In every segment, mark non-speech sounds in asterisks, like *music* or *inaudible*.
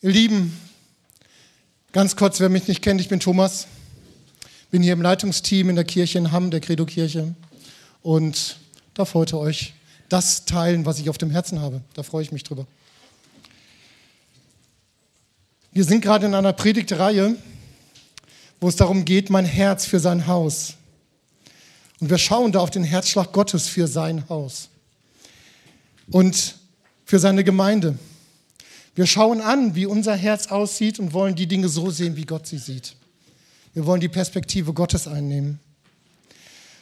Ihr Lieben, ganz kurz, wer mich nicht kennt, ich bin Thomas, bin hier im Leitungsteam in der Kirche in Hamm, der Credo-Kirche und darf heute euch das teilen, was ich auf dem Herzen habe. Da freue ich mich drüber. Wir sind gerade in einer Predigtreihe, wo es darum geht, mein Herz für sein Haus. Und wir schauen da auf den Herzschlag Gottes für sein Haus und für seine Gemeinde. Wir schauen an, wie unser Herz aussieht und wollen die Dinge so sehen, wie Gott sie sieht. Wir wollen die Perspektive Gottes einnehmen.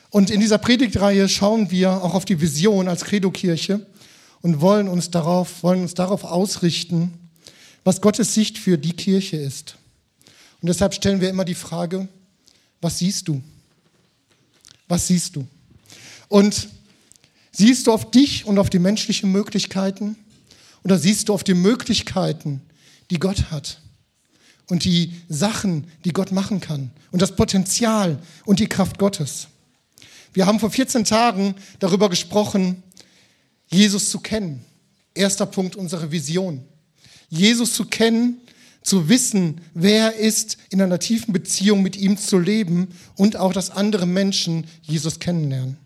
Und in dieser Predigtreihe schauen wir auch auf die Vision als Credo-Kirche und wollen uns darauf, wollen uns darauf ausrichten, was Gottes Sicht für die Kirche ist. Und deshalb stellen wir immer die Frage, was siehst du? Was siehst du? Und siehst du auf dich und auf die menschlichen Möglichkeiten? Oder siehst du auf die Möglichkeiten, die Gott hat? Und die Sachen, die Gott machen kann? Und das Potenzial und die Kraft Gottes? Wir haben vor 14 Tagen darüber gesprochen, Jesus zu kennen. Erster Punkt unserer Vision. Jesus zu kennen, zu wissen, wer er ist, in einer tiefen Beziehung mit ihm zu leben und auch, dass andere Menschen Jesus kennenlernen.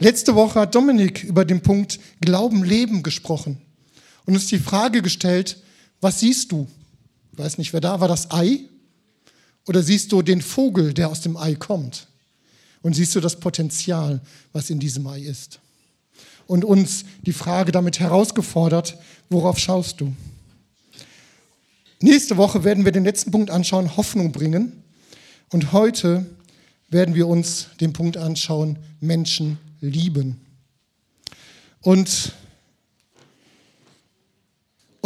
Letzte Woche hat Dominik über den Punkt Glauben, Leben gesprochen und uns die Frage gestellt, was siehst du? Ich weiß nicht, wer da war, das Ei? Oder siehst du den Vogel, der aus dem Ei kommt? Und siehst du das Potenzial, was in diesem Ei ist? Und uns die Frage damit herausgefordert, worauf schaust du? Nächste Woche werden wir den letzten Punkt anschauen, Hoffnung bringen. Und heute werden wir uns den Punkt anschauen, Menschen lieben. Und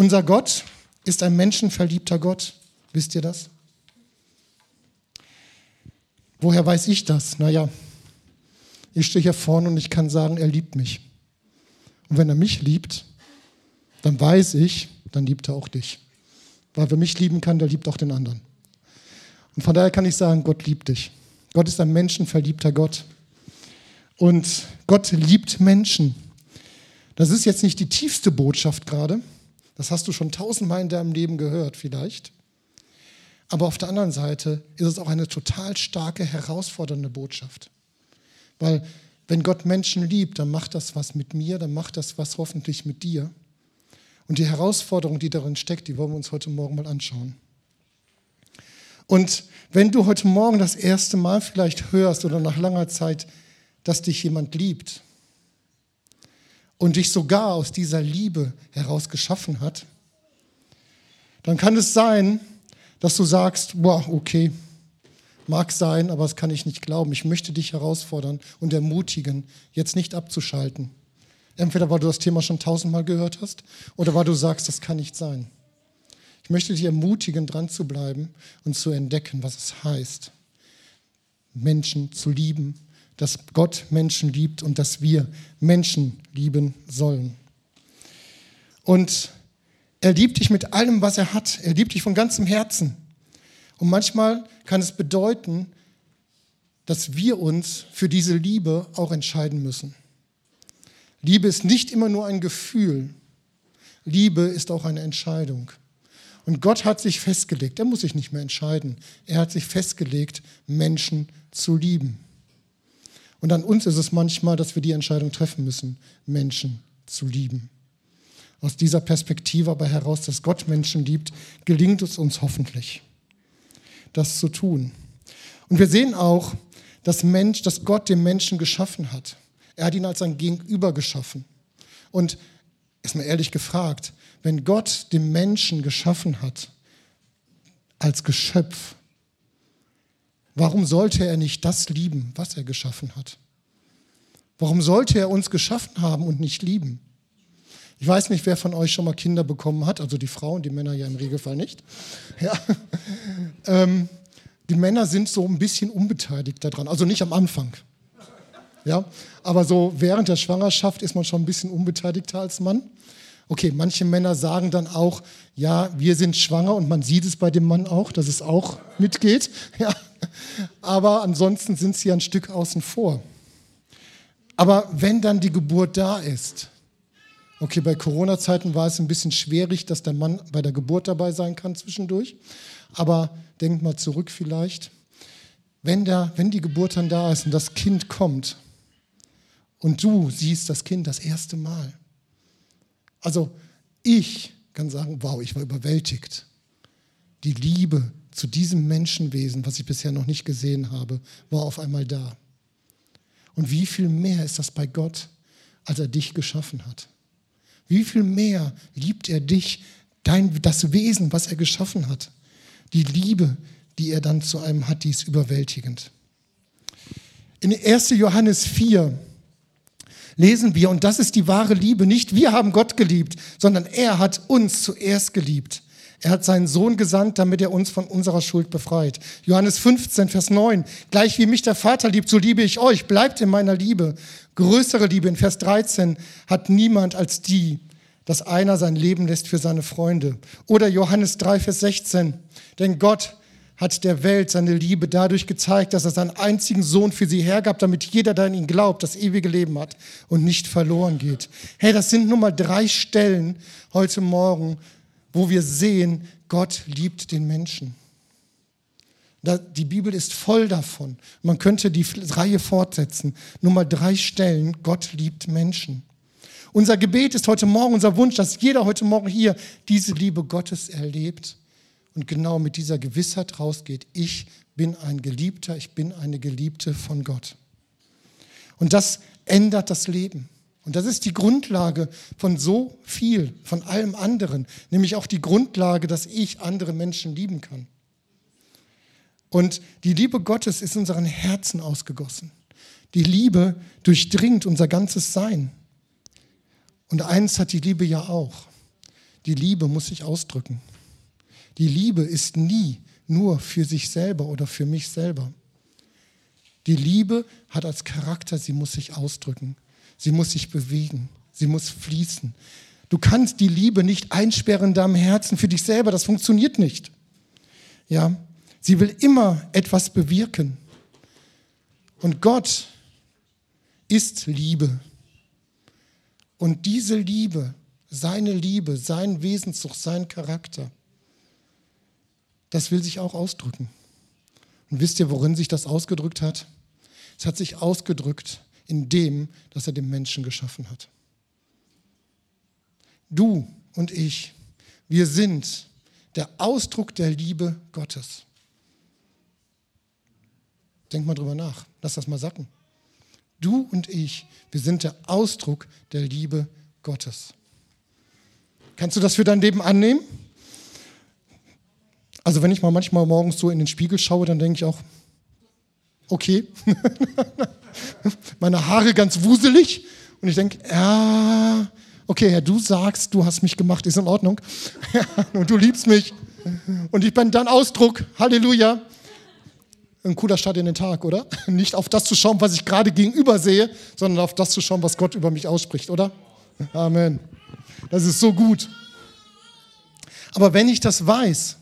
unser Gott ist ein menschenverliebter Gott. Wisst ihr das? Woher weiß ich das? Naja, ich stehe hier vorne und ich kann sagen, er liebt mich. Und wenn er mich liebt, dann weiß ich, dann liebt er auch dich. Weil wer mich lieben kann, der liebt auch den anderen. Und von daher kann ich sagen, Gott liebt dich. Gott ist ein menschenverliebter Gott. Und Gott liebt Menschen. Das ist jetzt nicht die tiefste Botschaft gerade, das hast du schon tausendmal in deinem Leben gehört vielleicht. Aber auf der anderen Seite ist es auch eine total starke, herausfordernde Botschaft. Weil wenn Gott Menschen liebt, dann macht das was mit mir, dann macht das was hoffentlich mit dir. Und die Herausforderung, die darin steckt, die wollen wir uns heute Morgen mal anschauen. Und wenn du heute Morgen das erste Mal vielleicht hörst oder nach langer Zeit, dass dich jemand liebt, und dich sogar aus dieser Liebe heraus geschaffen hat, dann kann es sein, dass du sagst, boah, okay, mag sein, aber das kann ich nicht glauben. Ich möchte dich herausfordern und ermutigen, jetzt nicht abzuschalten. Entweder weil du das Thema schon tausendmal gehört hast oder weil du sagst, das kann nicht sein. Ich möchte dich ermutigen, dran zu bleiben und zu entdecken, was es heißt, Menschen zu lieben, dass Gott Menschen liebt und dass wir Menschen lieben sollen. Und er liebt dich mit allem, was er hat. Er liebt dich von ganzem Herzen. Und manchmal kann es bedeuten, dass wir uns für diese Liebe auch entscheiden müssen. Liebe ist nicht immer nur ein Gefühl. Liebe ist auch eine Entscheidung. Und Gott hat sich festgelegt, er muss sich nicht mehr entscheiden, er hat sich festgelegt, Menschen zu lieben. Und an uns ist es manchmal, dass wir die Entscheidung treffen müssen, Menschen zu lieben. Aus dieser Perspektive aber heraus, dass Gott Menschen liebt, gelingt es uns hoffentlich, das zu tun. Und wir sehen auch, dass, Mensch, dass Gott den Menschen geschaffen hat. Er hat ihn als sein Gegenüber geschaffen. Und ist mal ehrlich gefragt, wenn Gott den Menschen geschaffen hat als Geschöpf, Warum sollte er nicht das lieben, was er geschaffen hat? Warum sollte er uns geschaffen haben und nicht lieben? Ich weiß nicht, wer von euch schon mal Kinder bekommen hat, also die Frauen, die Männer ja im Regelfall nicht. *laughs* Ja. Ähm, die Männer sind so ein bisschen unbeteiligt daran, also nicht am Anfang. Ja, aber so während der Schwangerschaft ist man schon ein bisschen unbeteiligter als Mann. Okay, manche Männer sagen dann auch, ja, wir sind schwanger und man sieht es bei dem Mann auch, dass es auch mitgeht. *laughs* Ja. Aber ansonsten sind sie ein Stück außen vor. Aber wenn dann die Geburt da ist Okay, bei Corona-Zeiten war es ein bisschen schwierig, dass der Mann bei der Geburt dabei sein kann zwischendurch. Aber denkt mal zurück vielleicht. Wenn, der, wenn die Geburt dann da ist und das Kind kommt und du siehst das Kind das erste Mal. Also ich kann sagen, wow, ich war überwältigt. Die Liebe zu diesem Menschenwesen, was ich bisher noch nicht gesehen habe, war auf einmal da. Und wie viel mehr ist das bei Gott, als er dich geschaffen hat? Wie viel mehr liebt er dich, dein, das Wesen, was er geschaffen hat? Die Liebe, die er dann zu einem hat, die ist überwältigend. In 1. Johannes 4 lesen wir, und das ist die wahre Liebe, nicht wir haben Gott geliebt, sondern er hat uns zuerst geliebt. Er hat seinen Sohn gesandt, damit er uns von unserer Schuld befreit. Johannes 15, Vers 9. Gleich wie mich der Vater liebt, so liebe ich euch. Bleibt in meiner Liebe. Größere Liebe in Vers 13 hat niemand als die, dass einer sein Leben lässt für seine Freunde. Oder Johannes 3, Vers 16. Denn Gott hat der Welt seine Liebe dadurch gezeigt, dass er seinen einzigen Sohn für sie hergab, damit jeder, der an ihn glaubt, das ewige Leben hat und nicht verloren geht. Hey, das sind nur mal drei Stellen heute Morgen, wo wir sehen, Gott liebt den Menschen. Die Bibel ist voll davon. Man könnte die Reihe fortsetzen. Nur mal drei Stellen, Gott liebt Menschen. Unser Gebet ist heute Morgen, unser Wunsch, dass jeder heute Morgen hier diese Liebe Gottes erlebt und genau mit dieser Gewissheit rausgeht, ich bin ein Geliebter, ich bin eine Geliebte von Gott. Und das ändert das Leben. Und das ist die Grundlage von so viel, von allem anderen, nämlich auch die Grundlage, dass ich andere Menschen lieben kann. Und die Liebe Gottes ist unseren Herzen ausgegossen. Die Liebe durchdringt unser ganzes Sein. Und eins hat die Liebe ja auch. Die Liebe muss sich ausdrücken. Die Liebe ist nie nur für sich selber oder für mich selber. Die Liebe hat als Charakter, sie muss sich ausdrücken. Sie muss sich bewegen. Sie muss fließen. Du kannst die Liebe nicht einsperren in deinem Herzen für dich selber. Das funktioniert nicht. Ja, sie will immer etwas bewirken. Und Gott ist Liebe. Und diese Liebe, seine Liebe, sein Wesenszug, sein Charakter, das will sich auch ausdrücken. Und wisst ihr, worin sich das ausgedrückt hat? Es hat sich ausgedrückt in dem, das er dem Menschen geschaffen hat. Du und ich, wir sind der Ausdruck der Liebe Gottes. Denk mal drüber nach, lass das mal sacken. Du und ich, wir sind der Ausdruck der Liebe Gottes. Kannst du das für dein Leben annehmen? Also wenn ich mal manchmal morgens so in den Spiegel schaue, dann denke ich auch, okay. *laughs* Meine Haare ganz wuselig. Und ich denke, ja, okay, Herr, du sagst, du hast mich gemacht, ist in Ordnung. *laughs* und du liebst mich. Und ich bin dein Ausdruck. Halleluja. Ein cooler Start in den Tag, oder? *laughs* Nicht auf das zu schauen, was ich gerade gegenüber sehe, sondern auf das zu schauen, was Gott über mich ausspricht, oder? Amen. Das ist so gut. Aber wenn ich das weiß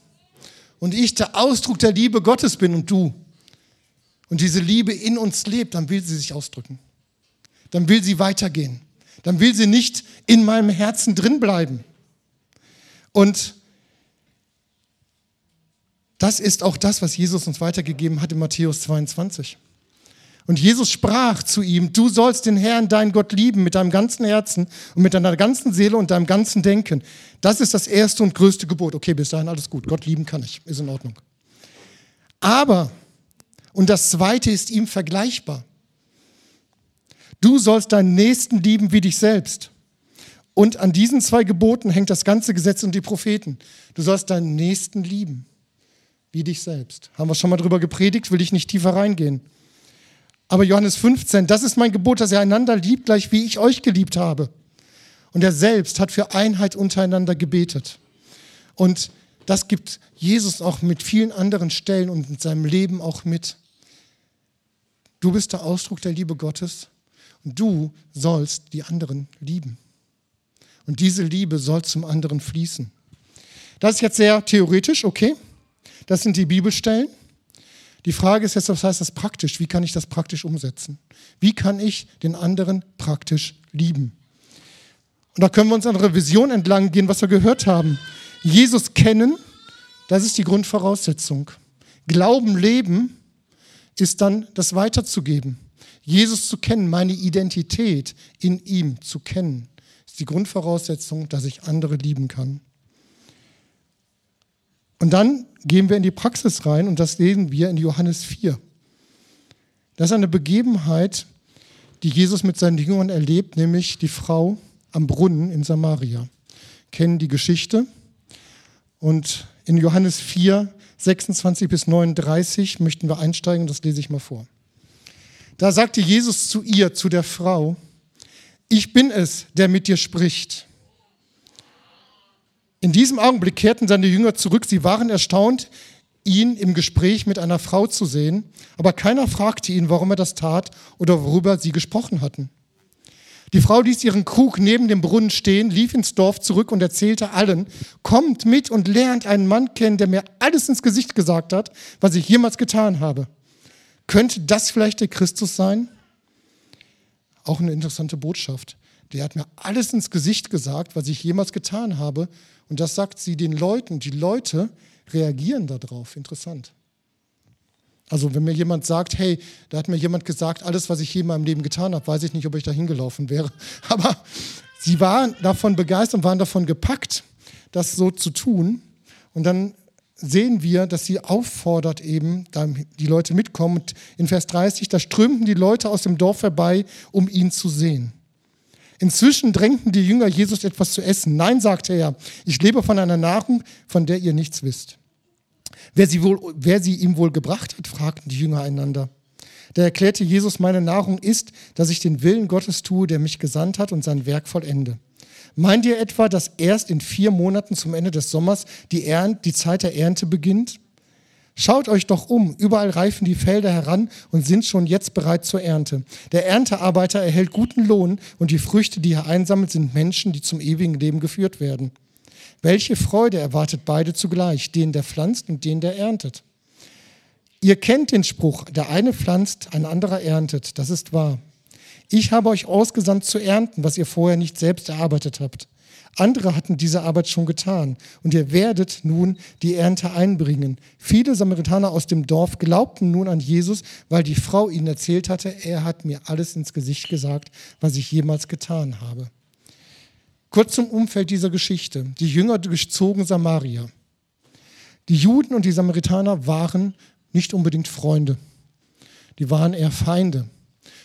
und ich der Ausdruck der Liebe Gottes bin und du, und diese Liebe in uns lebt, dann will sie sich ausdrücken. Dann will sie weitergehen. Dann will sie nicht in meinem Herzen drin bleiben. Und das ist auch das, was Jesus uns weitergegeben hat in Matthäus 22. Und Jesus sprach zu ihm, du sollst den Herrn, deinen Gott lieben mit deinem ganzen Herzen und mit deiner ganzen Seele und deinem ganzen Denken. Das ist das erste und größte Gebot. Okay, bis dahin alles gut. Gott lieben kann ich, ist in Ordnung. Aber und das zweite ist ihm vergleichbar. Du sollst deinen Nächsten lieben wie dich selbst. Und an diesen zwei Geboten hängt das ganze Gesetz und die Propheten. Du sollst deinen Nächsten lieben wie dich selbst. Haben wir schon mal drüber gepredigt, will ich nicht tiefer reingehen. Aber Johannes 15, das ist mein Gebot, dass ihr einander liebt, gleich wie ich euch geliebt habe. Und er selbst hat für Einheit untereinander gebetet. Und das gibt Jesus auch mit vielen anderen Stellen und mit seinem Leben auch mit. Du bist der Ausdruck der Liebe Gottes und du sollst die anderen lieben. Und diese Liebe soll zum anderen fließen. Das ist jetzt sehr theoretisch, okay? Das sind die Bibelstellen. Die Frage ist jetzt, was heißt das praktisch? Wie kann ich das praktisch umsetzen? Wie kann ich den anderen praktisch lieben? Und da können wir uns an der Vision entlang gehen, was wir gehört haben. Jesus kennen, das ist die Grundvoraussetzung. Glauben, leben ist dann das weiterzugeben. Jesus zu kennen, meine Identität in ihm zu kennen, ist die Grundvoraussetzung, dass ich andere lieben kann. Und dann gehen wir in die Praxis rein und das lesen wir in Johannes 4. Das ist eine Begebenheit, die Jesus mit seinen Jüngern erlebt, nämlich die Frau am Brunnen in Samaria. Kennen die Geschichte. Und in Johannes 4, 26 bis 39 möchten wir einsteigen, das lese ich mal vor. Da sagte Jesus zu ihr, zu der Frau, ich bin es, der mit dir spricht. In diesem Augenblick kehrten seine Jünger zurück. Sie waren erstaunt, ihn im Gespräch mit einer Frau zu sehen, aber keiner fragte ihn, warum er das tat oder worüber sie gesprochen hatten. Die Frau ließ ihren Krug neben dem Brunnen stehen, lief ins Dorf zurück und erzählte allen, kommt mit und lernt einen Mann kennen, der mir alles ins Gesicht gesagt hat, was ich jemals getan habe. Könnte das vielleicht der Christus sein? Auch eine interessante Botschaft. Der hat mir alles ins Gesicht gesagt, was ich jemals getan habe. Und das sagt sie den Leuten. Die Leute reagieren darauf. Interessant. Also wenn mir jemand sagt, hey, da hat mir jemand gesagt, alles, was ich je in meinem Leben getan habe, weiß ich nicht, ob ich da hingelaufen wäre. *laughs* Aber sie waren davon begeistert und waren davon gepackt, das so zu tun. Und dann sehen wir, dass sie auffordert eben, die Leute mitkommen. Und in Vers 30, da strömten die Leute aus dem Dorf herbei, um ihn zu sehen. Inzwischen drängten die Jünger Jesus etwas zu essen. Nein, sagte er, ich lebe von einer Nahrung, von der ihr nichts wisst. Wer sie, wohl, wer sie ihm wohl gebracht hat, fragten die Jünger einander. Da erklärte Jesus, meine Nahrung ist, dass ich den Willen Gottes tue, der mich gesandt hat und sein Werk vollende. Meint ihr etwa, dass erst in vier Monaten zum Ende des Sommers die, Ernte, die Zeit der Ernte beginnt? Schaut euch doch um, überall reifen die Felder heran und sind schon jetzt bereit zur Ernte. Der Erntearbeiter erhält guten Lohn und die Früchte, die er einsammelt, sind Menschen, die zum ewigen Leben geführt werden. Welche Freude erwartet beide zugleich, den, der pflanzt und den, der erntet? Ihr kennt den Spruch, der eine pflanzt, ein anderer erntet. Das ist wahr. Ich habe euch ausgesandt zu ernten, was ihr vorher nicht selbst erarbeitet habt. Andere hatten diese Arbeit schon getan und ihr werdet nun die Ernte einbringen. Viele Samaritaner aus dem Dorf glaubten nun an Jesus, weil die Frau ihnen erzählt hatte, er hat mir alles ins Gesicht gesagt, was ich jemals getan habe. Kurz zum Umfeld dieser Geschichte. Die Jünger durchzogen Samaria. Die Juden und die Samaritaner waren nicht unbedingt Freunde. Die waren eher Feinde.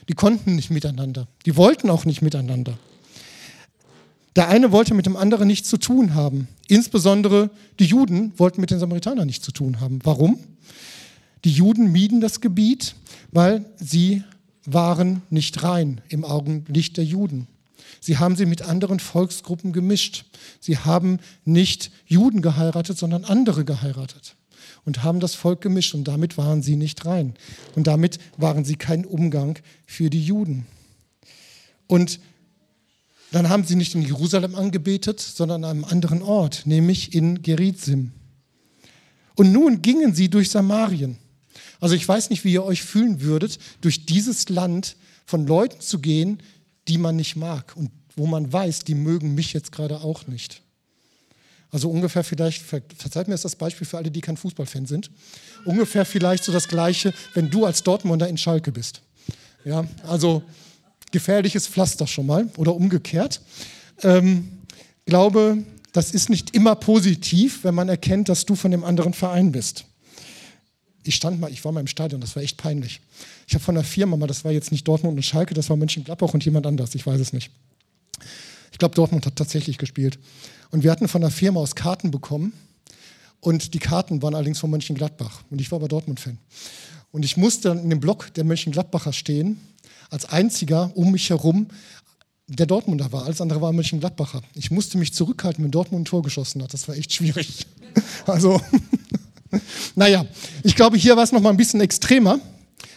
Die konnten nicht miteinander. Die wollten auch nicht miteinander. Der eine wollte mit dem anderen nichts zu tun haben. Insbesondere die Juden wollten mit den Samaritanern nichts zu tun haben. Warum? Die Juden mieden das Gebiet, weil sie waren nicht rein im Augenlicht der Juden. Sie haben sie mit anderen Volksgruppen gemischt. Sie haben nicht Juden geheiratet, sondern andere geheiratet und haben das Volk gemischt und damit waren sie nicht rein. Und damit waren sie kein Umgang für die Juden. Und dann haben sie nicht in Jerusalem angebetet, sondern an einem anderen Ort, nämlich in Gerizim. Und nun gingen sie durch Samarien. Also ich weiß nicht, wie ihr euch fühlen würdet, durch dieses Land von Leuten zu gehen, die man nicht mag und wo man weiß, die mögen mich jetzt gerade auch nicht. Also ungefähr vielleicht, verzeiht mir jetzt das Beispiel für alle, die kein Fußballfan sind, ungefähr vielleicht so das Gleiche, wenn du als Dortmunder in Schalke bist. Ja, also gefährliches Pflaster schon mal oder umgekehrt. Ähm, glaube, das ist nicht immer positiv, wenn man erkennt, dass du von dem anderen Verein bist. Ich stand mal, ich war mal im Stadion, das war echt peinlich. Ich habe von der Firma mal, das war jetzt nicht Dortmund und Schalke, das war Mönchengladbach und jemand anders, ich weiß es nicht. Ich glaube, Dortmund hat tatsächlich gespielt. Und wir hatten von der Firma aus Karten bekommen und die Karten waren allerdings von Mönchengladbach und ich war aber Dortmund-Fan. Und ich musste dann in dem Block der Mönchengladbacher stehen als einziger um mich herum der Dortmunder war. Alles andere war Mönchengladbacher. Ich musste mich zurückhalten, wenn Dortmund ein Tor geschossen hat. Das war echt schwierig. *laughs* Also, *laughs* *laughs* naja, ich glaube, hier war es noch mal ein bisschen extremer,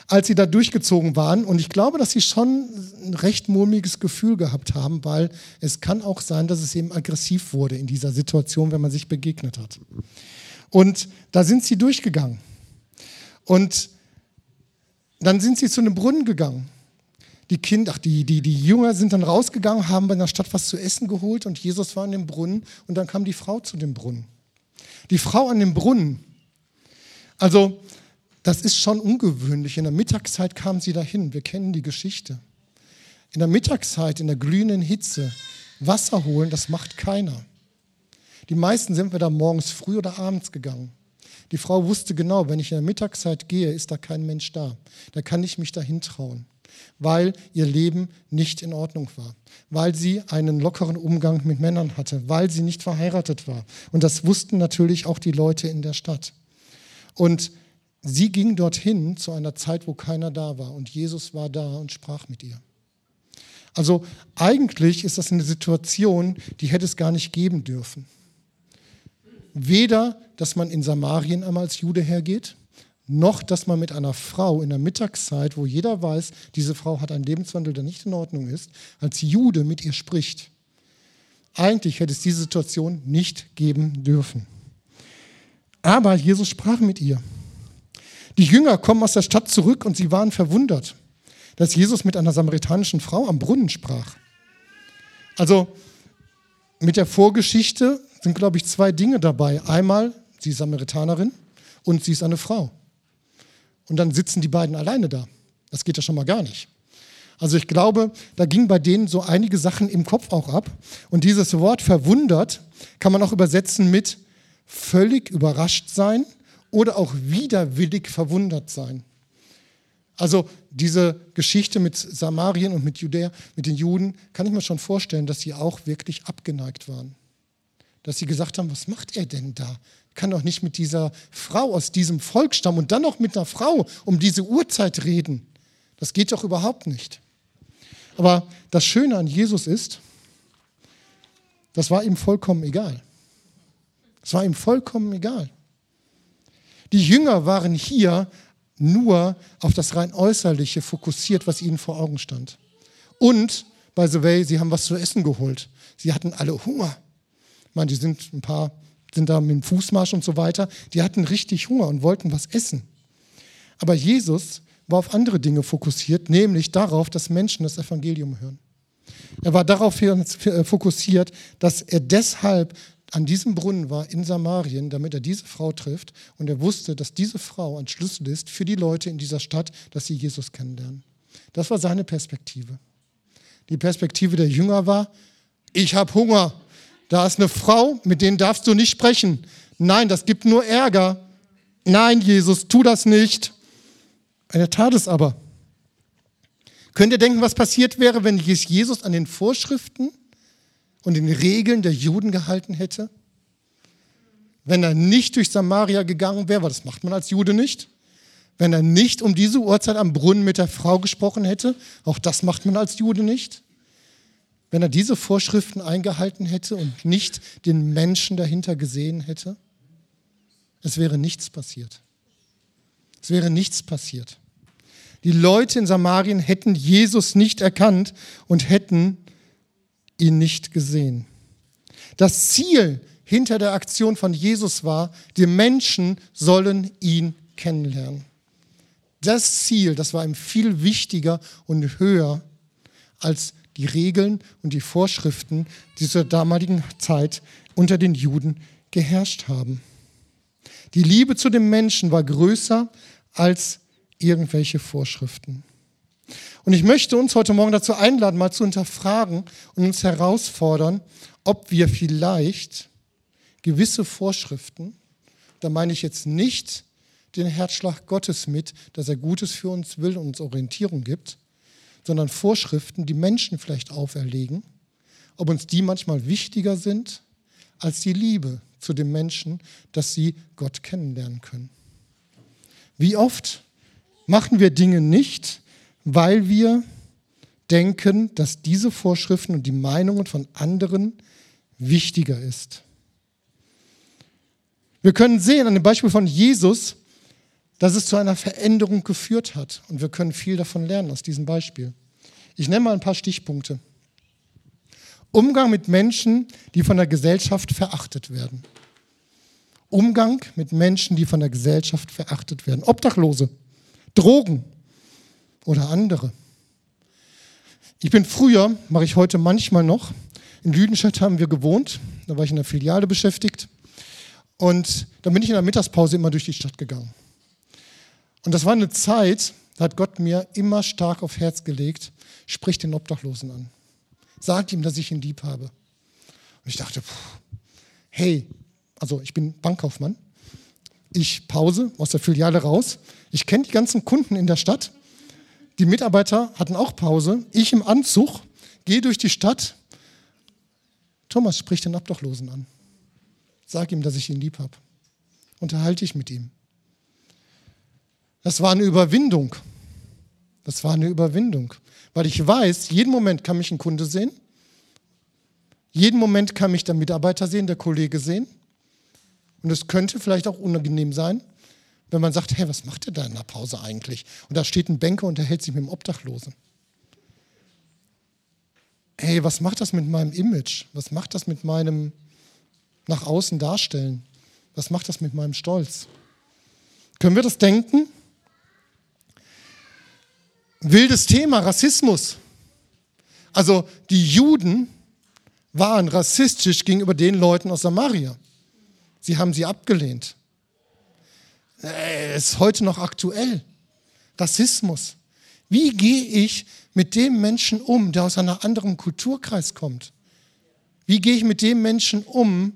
als sie da durchgezogen waren. Und ich glaube, dass sie schon ein recht mulmiges Gefühl gehabt haben, weil es kann auch sein, dass es eben aggressiv wurde in dieser Situation, wenn man sich begegnet hat. Und da sind sie durchgegangen. Und dann sind sie zu einem Brunnen gegangen. die Kinder, ach, die, die, die Jünger sind dann rausgegangen, haben bei der Stadt was zu essen geholt und Jesus war an dem Brunnen und dann kam die Frau zu dem Brunnen. Die Frau an dem Brunnen. Also, das ist schon ungewöhnlich. In der Mittagszeit kam sie dahin. Wir kennen die Geschichte. In der Mittagszeit, in der glühenden Hitze, Wasser holen, das macht keiner. Die meisten sind wir da morgens früh oder abends gegangen. Die Frau wusste genau, wenn ich in der Mittagszeit gehe, ist da kein Mensch da. Da kann ich mich dahin trauen, weil ihr Leben nicht in Ordnung war, weil sie einen lockeren Umgang mit Männern hatte, weil sie nicht verheiratet war. Und das wussten natürlich auch die Leute in der Stadt. Und sie ging dorthin zu einer Zeit, wo keiner da war. Und Jesus war da und sprach mit ihr. Also eigentlich ist das eine Situation, die hätte es gar nicht geben dürfen. Weder, dass man in Samarien einmal als Jude hergeht, noch, dass man mit einer Frau in der Mittagszeit, wo jeder weiß, diese Frau hat einen Lebenswandel, der nicht in Ordnung ist, als Jude mit ihr spricht. Eigentlich hätte es diese Situation nicht geben dürfen. Aber Jesus sprach mit ihr. Die Jünger kommen aus der Stadt zurück und sie waren verwundert dass Jesus mit einer samaritanischen Frau am Brunnen sprach. Also mit der Vorgeschichte sind, glaube ich, zwei Dinge dabei. Einmal, sie ist Samaritanerin und sie ist eine Frau. Und dann sitzen die beiden alleine da. Das geht ja schon mal gar nicht. Also ich glaube, da ging bei denen so einige Sachen im Kopf auch ab. Und dieses Wort verwundert kann man auch übersetzen mit völlig überrascht sein oder auch widerwillig verwundert sein. Also diese Geschichte mit Samarien und mit Judäa, mit den Juden, kann ich mir schon vorstellen, dass sie auch wirklich abgeneigt waren. Dass sie gesagt haben, was macht er denn da? Kann doch nicht mit dieser Frau aus diesem Volksstamm und dann noch mit einer Frau um diese Uhrzeit reden. Das geht doch überhaupt nicht. Aber das Schöne an Jesus ist, das war ihm vollkommen egal. Es war ihm vollkommen egal. Die Jünger waren hier, nur auf das rein Äußerliche fokussiert, was ihnen vor Augen stand. Und, by the way, sie haben was zu essen geholt. Sie hatten alle Hunger. Ich meine, die sind ein paar, sind da mit dem Fußmarsch und so weiter. Die hatten richtig Hunger und wollten was essen. Aber Jesus war auf andere Dinge fokussiert, nämlich darauf, dass Menschen das Evangelium hören. Er war darauf fokussiert, dass er deshalb an diesem Brunnen war in Samarien, damit er diese Frau trifft. Und er wusste, dass diese Frau ein Schlüssel ist für die Leute in dieser Stadt, dass sie Jesus kennenlernen. Das war seine Perspektive. Die Perspektive der Jünger war, ich habe Hunger. Da ist eine Frau, mit denen darfst du nicht sprechen. Nein, das gibt nur Ärger. Nein, Jesus, tu das nicht. Er tat es aber. Könnt ihr denken, was passiert wäre, wenn Jesus an den Vorschriften und den Regeln der Juden gehalten hätte? Wenn er nicht durch Samaria gegangen wäre, weil das macht man als Jude nicht, wenn er nicht um diese Uhrzeit am Brunnen mit der Frau gesprochen hätte, auch das macht man als Jude nicht, wenn er diese Vorschriften eingehalten hätte und nicht den Menschen dahinter gesehen hätte, es wäre nichts passiert. Es wäre nichts passiert. Die Leute in Samarien hätten Jesus nicht erkannt und hätten ihn nicht gesehen. Das Ziel hinter der Aktion von Jesus war, die Menschen sollen ihn kennenlernen. Das Ziel, das war ihm viel wichtiger und höher als die Regeln und die Vorschriften, die zur damaligen Zeit unter den Juden geherrscht haben. Die Liebe zu dem Menschen war größer als irgendwelche Vorschriften. Und ich möchte uns heute Morgen dazu einladen, mal zu hinterfragen und uns herausfordern, ob wir vielleicht gewisse Vorschriften, da meine ich jetzt nicht den Herzschlag Gottes mit, dass er Gutes für uns will und uns Orientierung gibt, sondern Vorschriften, die Menschen vielleicht auferlegen, ob uns die manchmal wichtiger sind als die Liebe zu dem Menschen, dass sie Gott kennenlernen können. Wie oft machen wir Dinge nicht, weil wir denken, dass diese Vorschriften und die Meinungen von anderen wichtiger ist. Wir können sehen an dem Beispiel von Jesus, dass es zu einer Veränderung geführt hat. Und wir können viel davon lernen aus diesem Beispiel. Ich nenne mal ein paar Stichpunkte. Umgang mit Menschen, die von der Gesellschaft verachtet werden. Umgang mit Menschen, die von der Gesellschaft verachtet werden. Obdachlose, Drogen, oder andere. Ich bin früher, mache ich heute manchmal noch, in Lüdenscheid haben wir gewohnt, da war ich in der Filiale beschäftigt und dann bin ich in der Mittagspause immer durch die Stadt gegangen. Und das war eine Zeit, da hat Gott mir immer stark auf Herz gelegt, sprich den Obdachlosen an. Sagt ihm, dass ich ihn lieb habe. Und ich dachte, pff, hey, also ich bin Bankkaufmann, ich Pause aus der Filiale raus, ich kenne die ganzen Kunden in der Stadt, die Mitarbeiter hatten auch Pause, ich im Anzug, gehe durch die Stadt, Thomas spricht den Obdachlosen an. Sag ihm, dass ich ihn lieb habe. Unterhalte ich mit ihm. Das war eine Überwindung. Das war eine Überwindung. Weil ich weiß, jeden Moment kann mich ein Kunde sehen. Jeden Moment kann mich der Mitarbeiter sehen, der Kollege sehen. Und es könnte vielleicht auch unangenehm sein, wenn man sagt, hey, was macht der da in der Pause eigentlich? Und da steht ein Banker und unterhält sich mit dem Obdachlosen. Hey, was macht das mit meinem Image? Was macht das mit meinem nach außen darstellen? Was macht das mit meinem Stolz? Können wir das denken? Wildes Thema, Rassismus. Also die Juden waren rassistisch gegenüber den Leuten aus Samaria. Sie haben sie abgelehnt. Es ist heute noch aktuell. Rassismus. Wie gehe ich mit dem Menschen um, der aus einem anderen Kulturkreis kommt? Wie gehe ich mit dem Menschen um,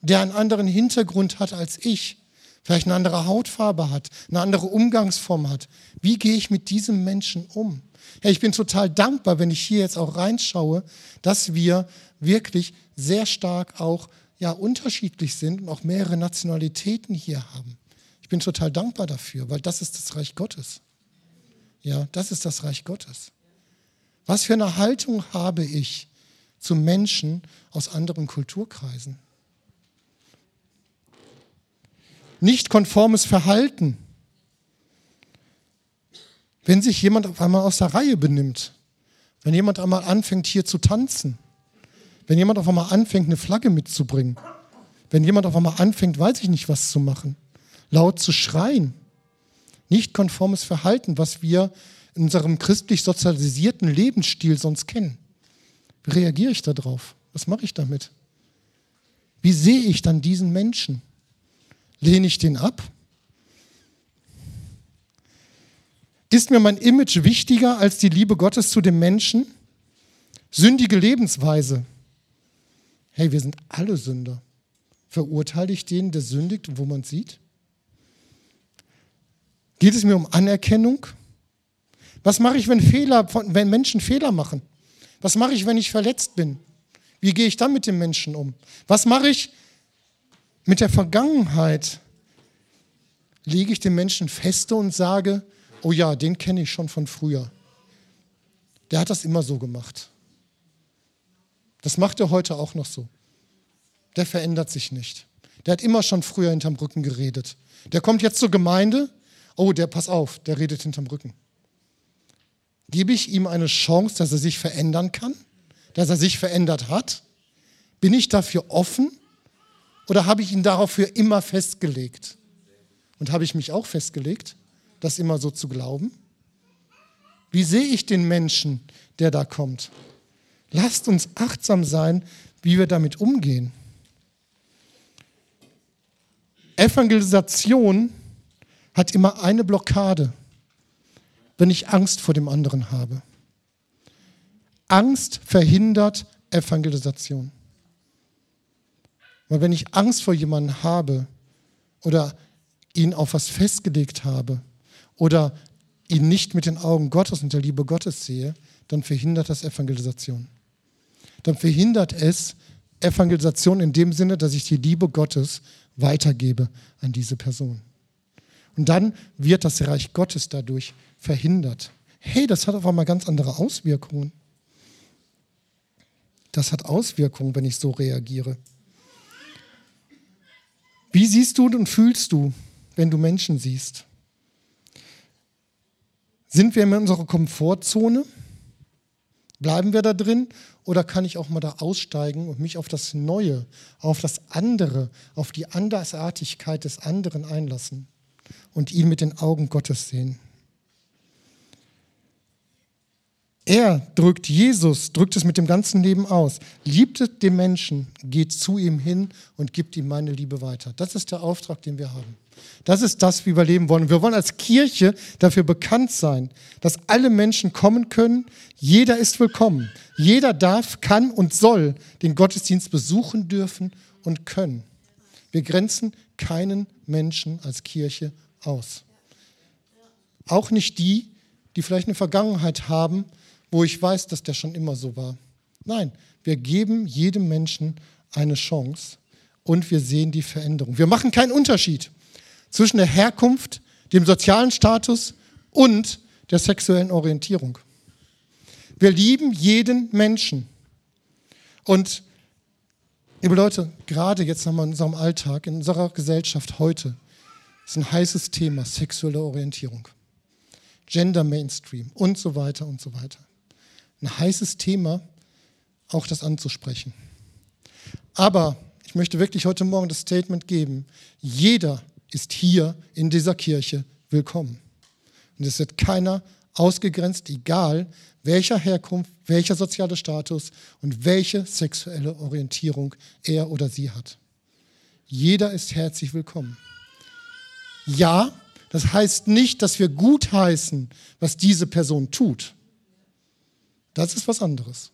der einen anderen Hintergrund hat als ich? Vielleicht eine andere Hautfarbe hat, eine andere Umgangsform hat. Wie gehe ich mit diesem Menschen um? Ja, ich bin total dankbar, wenn ich hier jetzt auch reinschaue, dass wir wirklich sehr stark auch ja, unterschiedlich sind und auch mehrere Nationalitäten hier haben bin total dankbar dafür, weil das ist das Reich Gottes. Ja, das ist das Reich Gottes. Was für eine Haltung habe ich zu Menschen aus anderen Kulturkreisen? Nicht konformes Verhalten. Wenn sich jemand auf einmal aus der Reihe benimmt, wenn jemand einmal anfängt hier zu tanzen, wenn jemand auf einmal anfängt, eine Flagge mitzubringen, wenn jemand auf einmal anfängt, weiß ich nicht, was zu machen laut zu schreien. Nicht konformes Verhalten, was wir in unserem christlich sozialisierten Lebensstil sonst kennen. Wie reagiere ich darauf? Was mache ich damit? Wie sehe ich dann diesen Menschen? Lehne ich den ab? Ist mir mein Image wichtiger als die Liebe Gottes zu dem Menschen? Sündige Lebensweise. Hey, wir sind alle Sünder. Verurteile ich den, der sündigt, wo man sieht? Geht es mir um Anerkennung? Was mache ich, wenn, Fehler, wenn Menschen Fehler machen? Was mache ich, wenn ich verletzt bin? Wie gehe ich dann mit dem Menschen um? Was mache ich mit der Vergangenheit? Lege ich den Menschen feste und sage, oh ja, den kenne ich schon von früher. Der hat das immer so gemacht. Das macht er heute auch noch so. Der verändert sich nicht. Der hat immer schon früher hinterm Rücken geredet. Der kommt jetzt zur Gemeinde oh, der, pass auf, der redet hinterm Rücken. Gebe ich ihm eine Chance, dass er sich verändern kann? Dass er sich verändert hat? Bin ich dafür offen? Oder habe ich ihn darauf für immer festgelegt? Und habe ich mich auch festgelegt, das immer so zu glauben? Wie sehe ich den Menschen, der da kommt? Lasst uns achtsam sein, wie wir damit umgehen. Evangelisation hat immer eine Blockade, wenn ich Angst vor dem anderen habe. Angst verhindert Evangelisation. Weil wenn ich Angst vor jemandem habe oder ihn auf was festgelegt habe oder ihn nicht mit den Augen Gottes und der Liebe Gottes sehe, dann verhindert das Evangelisation. Dann verhindert es Evangelisation in dem Sinne, dass ich die Liebe Gottes weitergebe an diese Person. Und dann wird das Reich Gottes dadurch verhindert. Hey, das hat auf einmal ganz andere Auswirkungen. Das hat Auswirkungen, wenn ich so reagiere. Wie siehst du und fühlst du, wenn du Menschen siehst? Sind wir in unserer Komfortzone? Bleiben wir da drin oder kann ich auch mal da aussteigen und mich auf das Neue, auf das andere, auf die Andersartigkeit des anderen einlassen? Und ihn mit den Augen Gottes sehen. Er drückt, Jesus drückt es mit dem ganzen Leben aus. Liebt den Menschen, geht zu ihm hin und gibt ihm meine Liebe weiter. Das ist der Auftrag, den wir haben. Das ist das, wie wir leben wollen. Wir wollen als Kirche dafür bekannt sein, dass alle Menschen kommen können. Jeder ist willkommen. Jeder darf, kann und soll den Gottesdienst besuchen dürfen und können. Wir grenzen keinen Menschen als Kirche aus. Auch nicht die, die vielleicht eine Vergangenheit haben, wo ich weiß, dass der schon immer so war. Nein, wir geben jedem Menschen eine Chance und wir sehen die Veränderung. Wir machen keinen Unterschied zwischen der Herkunft, dem sozialen Status und der sexuellen Orientierung. Wir lieben jeden Menschen. Und liebe Leute, gerade jetzt nochmal in unserem Alltag, in unserer Gesellschaft heute, ist ein heißes Thema sexuelle Orientierung. Gender Mainstream und so weiter und so weiter. Ein heißes Thema, auch das anzusprechen. Aber ich möchte wirklich heute Morgen das Statement geben, jeder ist hier in dieser Kirche willkommen. Und es wird keiner ausgegrenzt, egal welcher Herkunft, welcher soziale Status und welche sexuelle Orientierung er oder sie hat. Jeder ist herzlich willkommen. Ja, das heißt nicht, dass wir gutheißen, was diese Person tut. Das ist was anderes.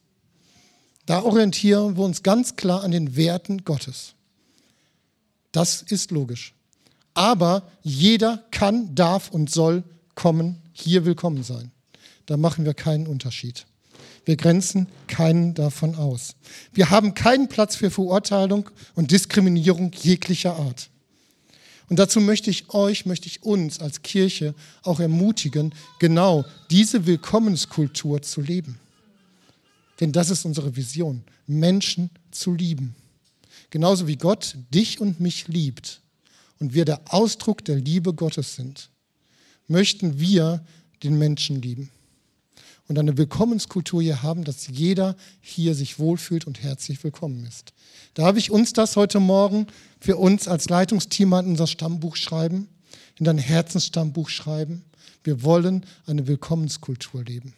Da orientieren wir uns ganz klar an den Werten Gottes. Das ist logisch. Aber jeder kann, darf und soll kommen, hier willkommen sein. Da machen wir keinen Unterschied. Wir grenzen keinen davon aus. Wir haben keinen Platz für Verurteilung und Diskriminierung jeglicher Art. Und dazu möchte ich euch, möchte ich uns als Kirche auch ermutigen, genau diese Willkommenskultur zu leben. Denn das ist unsere Vision, Menschen zu lieben. Genauso wie Gott dich und mich liebt und wir der Ausdruck der Liebe Gottes sind, möchten wir den Menschen lieben. Und eine Willkommenskultur hier haben, dass jeder hier sich wohlfühlt und herzlich willkommen ist. Darf ich uns das heute Morgen für uns als Leitungsteam in unser Stammbuch schreiben, in dein Herzensstammbuch schreiben? Wir wollen eine Willkommenskultur leben.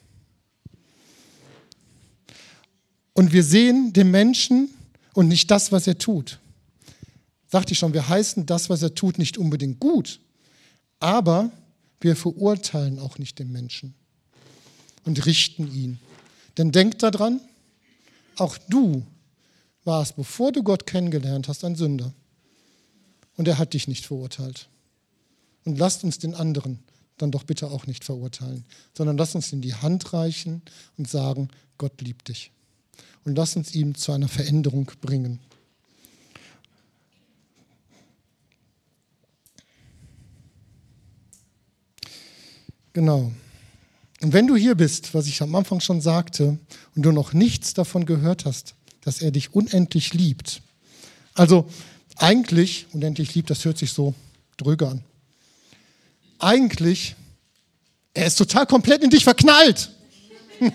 Und wir sehen den Menschen und nicht das, was er tut. Sagte ich schon, wir heißen das, was er tut, nicht unbedingt gut, aber wir verurteilen auch nicht den Menschen und richten ihn. Denn denk daran, auch du warst, bevor du Gott kennengelernt hast, ein Sünder. Und er hat dich nicht verurteilt. Und lasst uns den anderen dann doch bitte auch nicht verurteilen, sondern lasst uns in die Hand reichen und sagen, Gott liebt dich und lass uns ihm zu einer Veränderung bringen. Genau. Und wenn du hier bist, was ich am Anfang schon sagte, und du noch nichts davon gehört hast, dass er dich unendlich liebt, also eigentlich, unendlich liebt, das hört sich so dröge an. Eigentlich, er ist total komplett in dich verknallt. *laughs*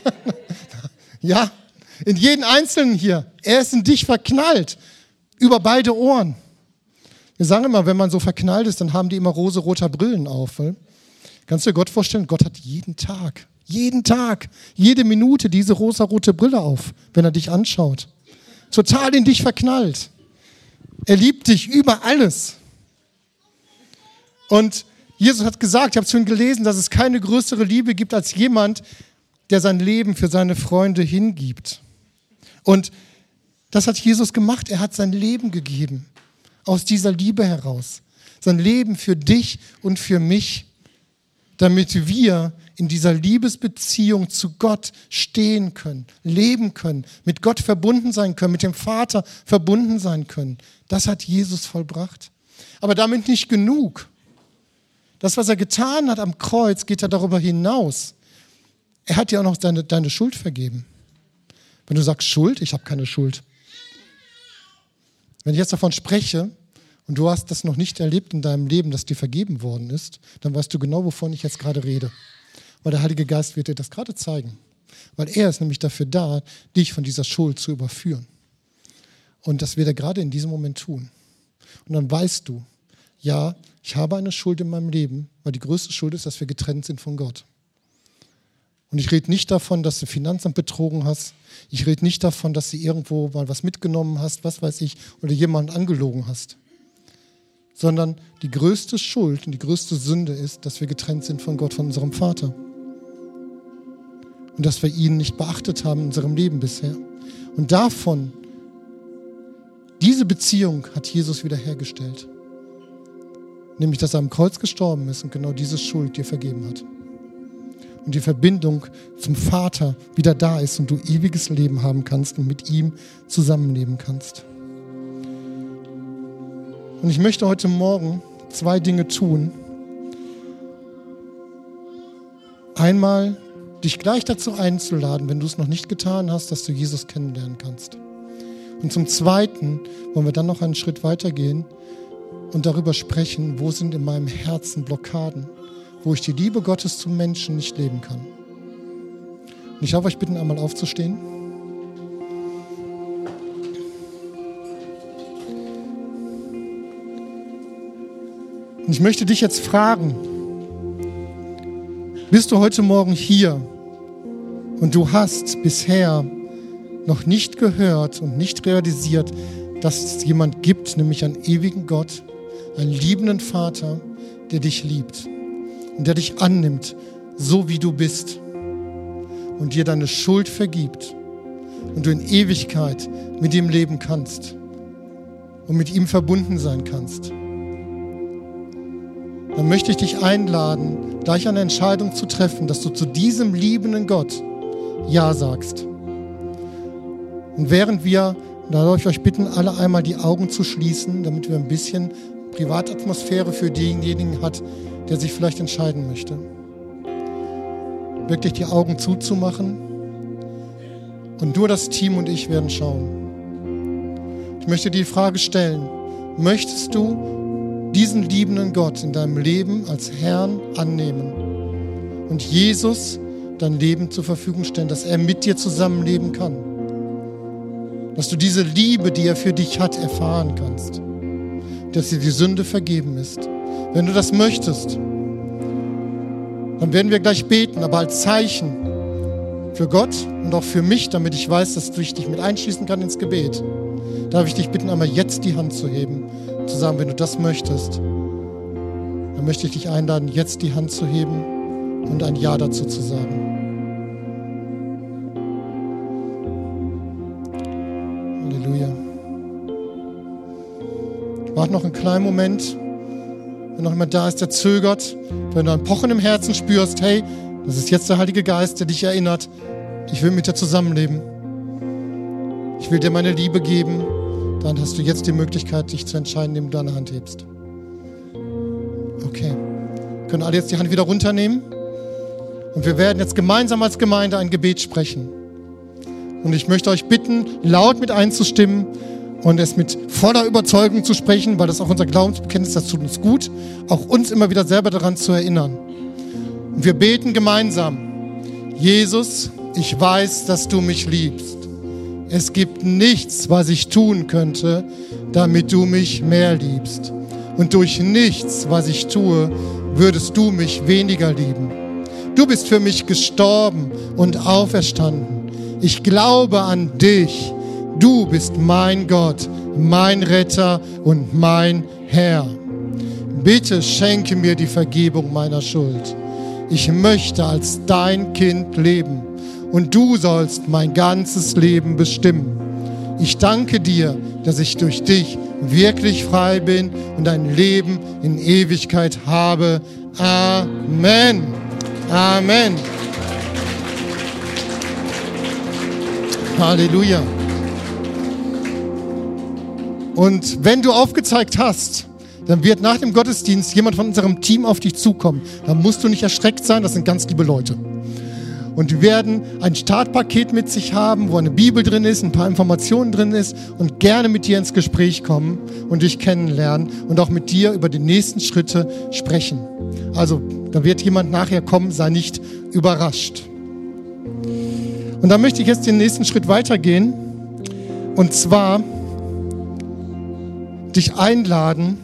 ja, in jeden Einzelnen hier. Er ist in dich verknallt. Über beide Ohren. Wir sagen immer, wenn man so verknallt ist, dann haben die immer rose-roter Brillen auf. Kannst du dir Gott vorstellen? Gott hat jeden Tag, jeden Tag, jede Minute diese rosa-rote Brille auf, wenn er dich anschaut. Total in dich verknallt. Er liebt dich über alles. Und Jesus hat gesagt, ich habe es schon gelesen, dass es keine größere Liebe gibt als jemand, der sein Leben für seine Freunde hingibt. Und das hat Jesus gemacht. Er hat sein Leben gegeben. Aus dieser Liebe heraus. Sein Leben für dich und für mich. Damit wir in dieser Liebesbeziehung zu Gott stehen können, leben können, mit Gott verbunden sein können, mit dem Vater verbunden sein können. Das hat Jesus vollbracht. Aber damit nicht genug. Das, was er getan hat am Kreuz, geht ja darüber hinaus. Er hat dir auch noch deine, deine Schuld vergeben. Wenn du sagst Schuld, ich habe keine Schuld. Wenn ich jetzt davon spreche und du hast das noch nicht erlebt in deinem Leben, dass dir vergeben worden ist, dann weißt du genau, wovon ich jetzt gerade rede. Weil der Heilige Geist wird dir das gerade zeigen. Weil er ist nämlich dafür da, dich von dieser Schuld zu überführen. Und das wird er gerade in diesem Moment tun. Und dann weißt du, ja, ich habe eine Schuld in meinem Leben, weil die größte Schuld ist, dass wir getrennt sind von Gott. Und ich rede nicht davon, dass du Finanzamt betrogen hast. Ich rede nicht davon, dass du irgendwo mal was mitgenommen hast, was weiß ich, oder jemanden angelogen hast. Sondern die größte Schuld und die größte Sünde ist, dass wir getrennt sind von Gott, von unserem Vater. Und dass wir ihn nicht beachtet haben in unserem Leben bisher. Und davon, diese Beziehung hat Jesus wiederhergestellt. Nämlich, dass er am Kreuz gestorben ist und genau diese Schuld dir vergeben hat und die Verbindung zum Vater wieder da ist und du ewiges Leben haben kannst und mit ihm zusammenleben kannst. Und ich möchte heute Morgen zwei Dinge tun. Einmal dich gleich dazu einzuladen, wenn du es noch nicht getan hast, dass du Jesus kennenlernen kannst. Und zum Zweiten wollen wir dann noch einen Schritt weitergehen und darüber sprechen, wo sind in meinem Herzen Blockaden wo ich die Liebe Gottes zum Menschen nicht leben kann. Und ich darf euch bitten, einmal aufzustehen. Und ich möchte dich jetzt fragen, bist du heute Morgen hier und du hast bisher noch nicht gehört und nicht realisiert, dass es jemand gibt, nämlich einen ewigen Gott, einen liebenden Vater, der dich liebt und der dich annimmt, so wie du bist und dir deine Schuld vergibt und du in Ewigkeit mit ihm leben kannst und mit ihm verbunden sein kannst, dann möchte ich dich einladen, gleich eine Entscheidung zu treffen, dass du zu diesem liebenden Gott Ja sagst. Und während wir, da darf ich euch bitten, alle einmal die Augen zu schließen, damit wir ein bisschen Privatatmosphäre für denjenigen hat, der sich vielleicht entscheiden möchte. Wirklich die Augen zuzumachen und nur das Team und ich werden schauen. Ich möchte die Frage stellen, möchtest du diesen liebenden Gott in deinem Leben als Herrn annehmen und Jesus dein Leben zur Verfügung stellen, dass er mit dir zusammenleben kann? Dass du diese Liebe, die er für dich hat, erfahren kannst dass dir die Sünde vergeben ist. Wenn du das möchtest, dann werden wir gleich beten, aber als Zeichen für Gott und auch für mich, damit ich weiß, dass ich dich mit einschließen kann ins Gebet, darf ich dich bitten, einmal jetzt die Hand zu heben, zu sagen, wenn du das möchtest, dann möchte ich dich einladen, jetzt die Hand zu heben und ein Ja dazu zu sagen. Warte noch einen kleinen Moment. Wenn noch jemand da ist, der zögert, wenn du ein Pochen im Herzen spürst, hey, das ist jetzt der Heilige Geist, der dich erinnert, ich will mit dir zusammenleben. Ich will dir meine Liebe geben. Dann hast du jetzt die Möglichkeit, dich zu entscheiden, indem du deine Hand hebst. Okay. können alle jetzt die Hand wieder runternehmen? Und wir werden jetzt gemeinsam als Gemeinde ein Gebet sprechen. Und ich möchte euch bitten, laut mit einzustimmen und es mit voller Überzeugung zu sprechen, weil das auch unser Glaubensbekenntnis, das tut uns gut, auch uns immer wieder selber daran zu erinnern. Und wir beten gemeinsam. Jesus, ich weiß, dass du mich liebst. Es gibt nichts, was ich tun könnte, damit du mich mehr liebst. Und durch nichts, was ich tue, würdest du mich weniger lieben. Du bist für mich gestorben und auferstanden. Ich glaube an dich Du bist mein Gott, mein Retter und mein Herr. Bitte schenke mir die Vergebung meiner Schuld. Ich möchte als dein Kind leben und du sollst mein ganzes Leben bestimmen. Ich danke dir, dass ich durch dich wirklich frei bin und ein Leben in Ewigkeit habe. Amen. Amen. Halleluja. Und wenn du aufgezeigt hast, dann wird nach dem Gottesdienst jemand von unserem Team auf dich zukommen. Da musst du nicht erschreckt sein, das sind ganz liebe Leute. Und die werden ein Startpaket mit sich haben, wo eine Bibel drin ist, ein paar Informationen drin ist und gerne mit dir ins Gespräch kommen und dich kennenlernen und auch mit dir über die nächsten Schritte sprechen. Also, da wird jemand nachher kommen, sei nicht überrascht. Und da möchte ich jetzt den nächsten Schritt weitergehen. Und zwar dich einladen,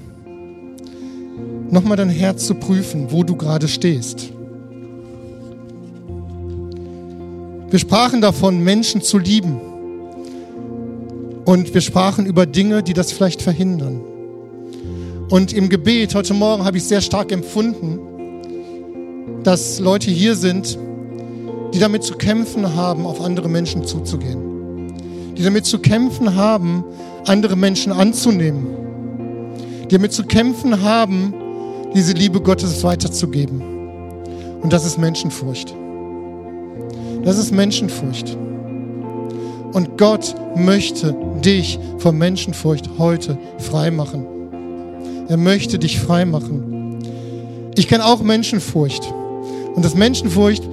nochmal dein Herz zu prüfen, wo du gerade stehst. Wir sprachen davon, Menschen zu lieben. Und wir sprachen über Dinge, die das vielleicht verhindern. Und im Gebet heute Morgen habe ich sehr stark empfunden, dass Leute hier sind, die damit zu kämpfen haben, auf andere Menschen zuzugehen. Die damit zu kämpfen haben, andere Menschen anzunehmen. Die damit zu kämpfen haben, diese Liebe Gottes weiterzugeben. Und das ist Menschenfurcht. Das ist Menschenfurcht. Und Gott möchte dich von Menschenfurcht heute freimachen. Er möchte dich freimachen. Ich kenne auch Menschenfurcht. Und das Menschenfurcht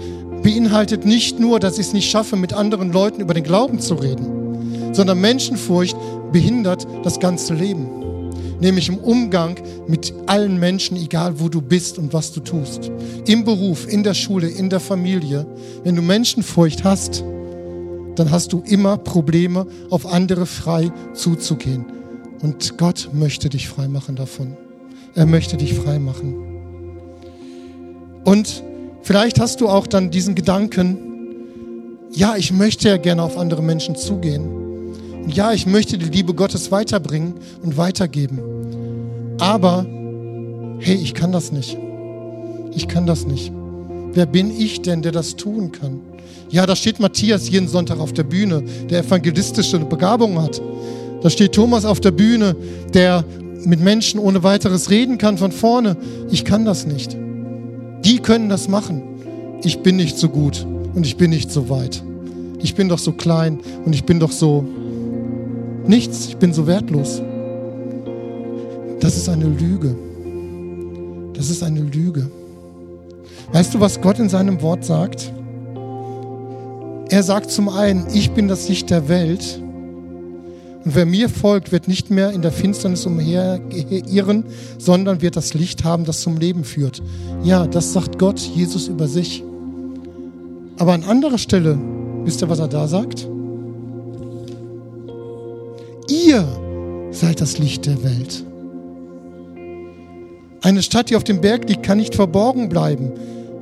beinhaltet nicht nur, dass ich es nicht schaffe, mit anderen Leuten über den Glauben zu reden, sondern Menschenfurcht behindert das ganze Leben. Nämlich im Umgang mit allen Menschen, egal wo du bist und was du tust. Im Beruf, in der Schule, in der Familie. Wenn du Menschenfurcht hast, dann hast du immer Probleme, auf andere frei zuzugehen. Und Gott möchte dich frei machen davon. Er möchte dich frei machen. Und vielleicht hast du auch dann diesen Gedanken, ja, ich möchte ja gerne auf andere Menschen zugehen. Und ja, ich möchte die Liebe Gottes weiterbringen und weitergeben. Aber, hey, ich kann das nicht. Ich kann das nicht. Wer bin ich denn, der das tun kann? Ja, da steht Matthias jeden Sonntag auf der Bühne, der evangelistische Begabung hat. Da steht Thomas auf der Bühne, der mit Menschen ohne weiteres reden kann von vorne. Ich kann das nicht. Die können das machen. Ich bin nicht so gut und ich bin nicht so weit. Ich bin doch so klein und ich bin doch so nichts. Ich bin so wertlos. Das ist eine Lüge. Das ist eine Lüge. Weißt du, was Gott in seinem Wort sagt? Er sagt zum einen, ich bin das Licht der Welt. Und wer mir folgt, wird nicht mehr in der Finsternis umherirren, sondern wird das Licht haben, das zum Leben führt. Ja, das sagt Gott, Jesus über sich. Aber an anderer Stelle, wisst ihr, was er da sagt? Ihr seid das Licht der Welt. Eine Stadt, die auf dem Berg liegt, kann nicht verborgen bleiben.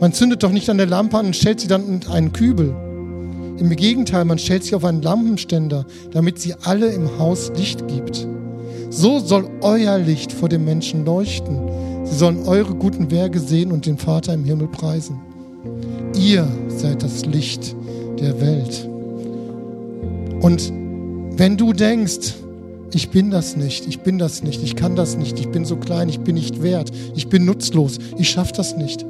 Man zündet doch nicht an der Lampe an und stellt sie dann in einen Kübel. Im Gegenteil, man stellt sie auf einen Lampenständer, damit sie alle im Haus Licht gibt. So soll euer Licht vor den Menschen leuchten. Sie sollen eure guten Werke sehen und den Vater im Himmel preisen. Ihr seid das Licht der Welt. Und wenn du denkst, ich bin das nicht, ich bin das nicht, ich kann das nicht, ich bin so klein, ich bin nicht wert, ich bin nutzlos, ich schaffe das nicht.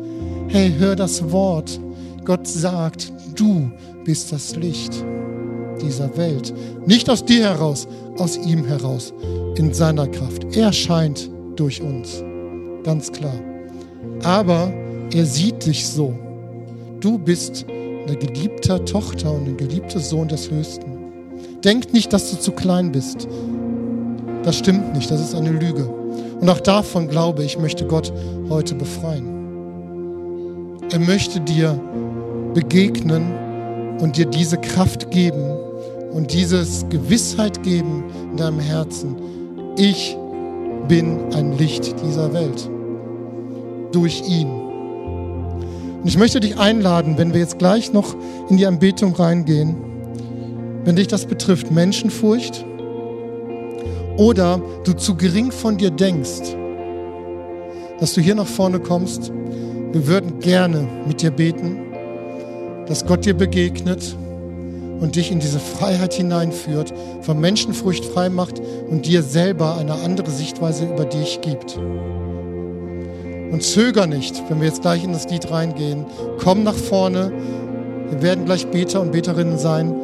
Hey, hör das Wort. Gott sagt, du bist das Licht dieser Welt. Nicht aus dir heraus, aus ihm heraus, in seiner Kraft. Er scheint durch uns, ganz klar. Aber er sieht dich so. Du bist eine geliebte Tochter und ein geliebter Sohn des Höchsten. Denk nicht, dass du zu klein bist. Das stimmt nicht, das ist eine Lüge. Und auch davon glaube ich, möchte Gott heute befreien. Er möchte dir begegnen und dir diese Kraft geben und dieses Gewissheit geben in deinem Herzen. Ich bin ein Licht dieser Welt. Durch ihn. Und ich möchte dich einladen, wenn wir jetzt gleich noch in die Anbetung reingehen, wenn dich das betrifft, Menschenfurcht oder du zu gering von dir denkst, dass du hier nach vorne kommst. Wir würden gerne mit dir beten dass Gott dir begegnet und dich in diese Freiheit hineinführt, von Menschenfurcht frei macht und dir selber eine andere Sichtweise über dich gibt. Und zöger nicht, wenn wir jetzt gleich in das Lied reingehen. Komm nach vorne. Wir werden gleich Beter und Beterinnen sein,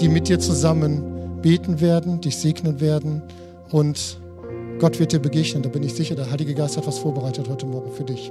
die mit dir zusammen beten werden, dich segnen werden und Gott wird dir begegnen. Da bin ich sicher, der Heilige Geist hat was vorbereitet heute Morgen für dich.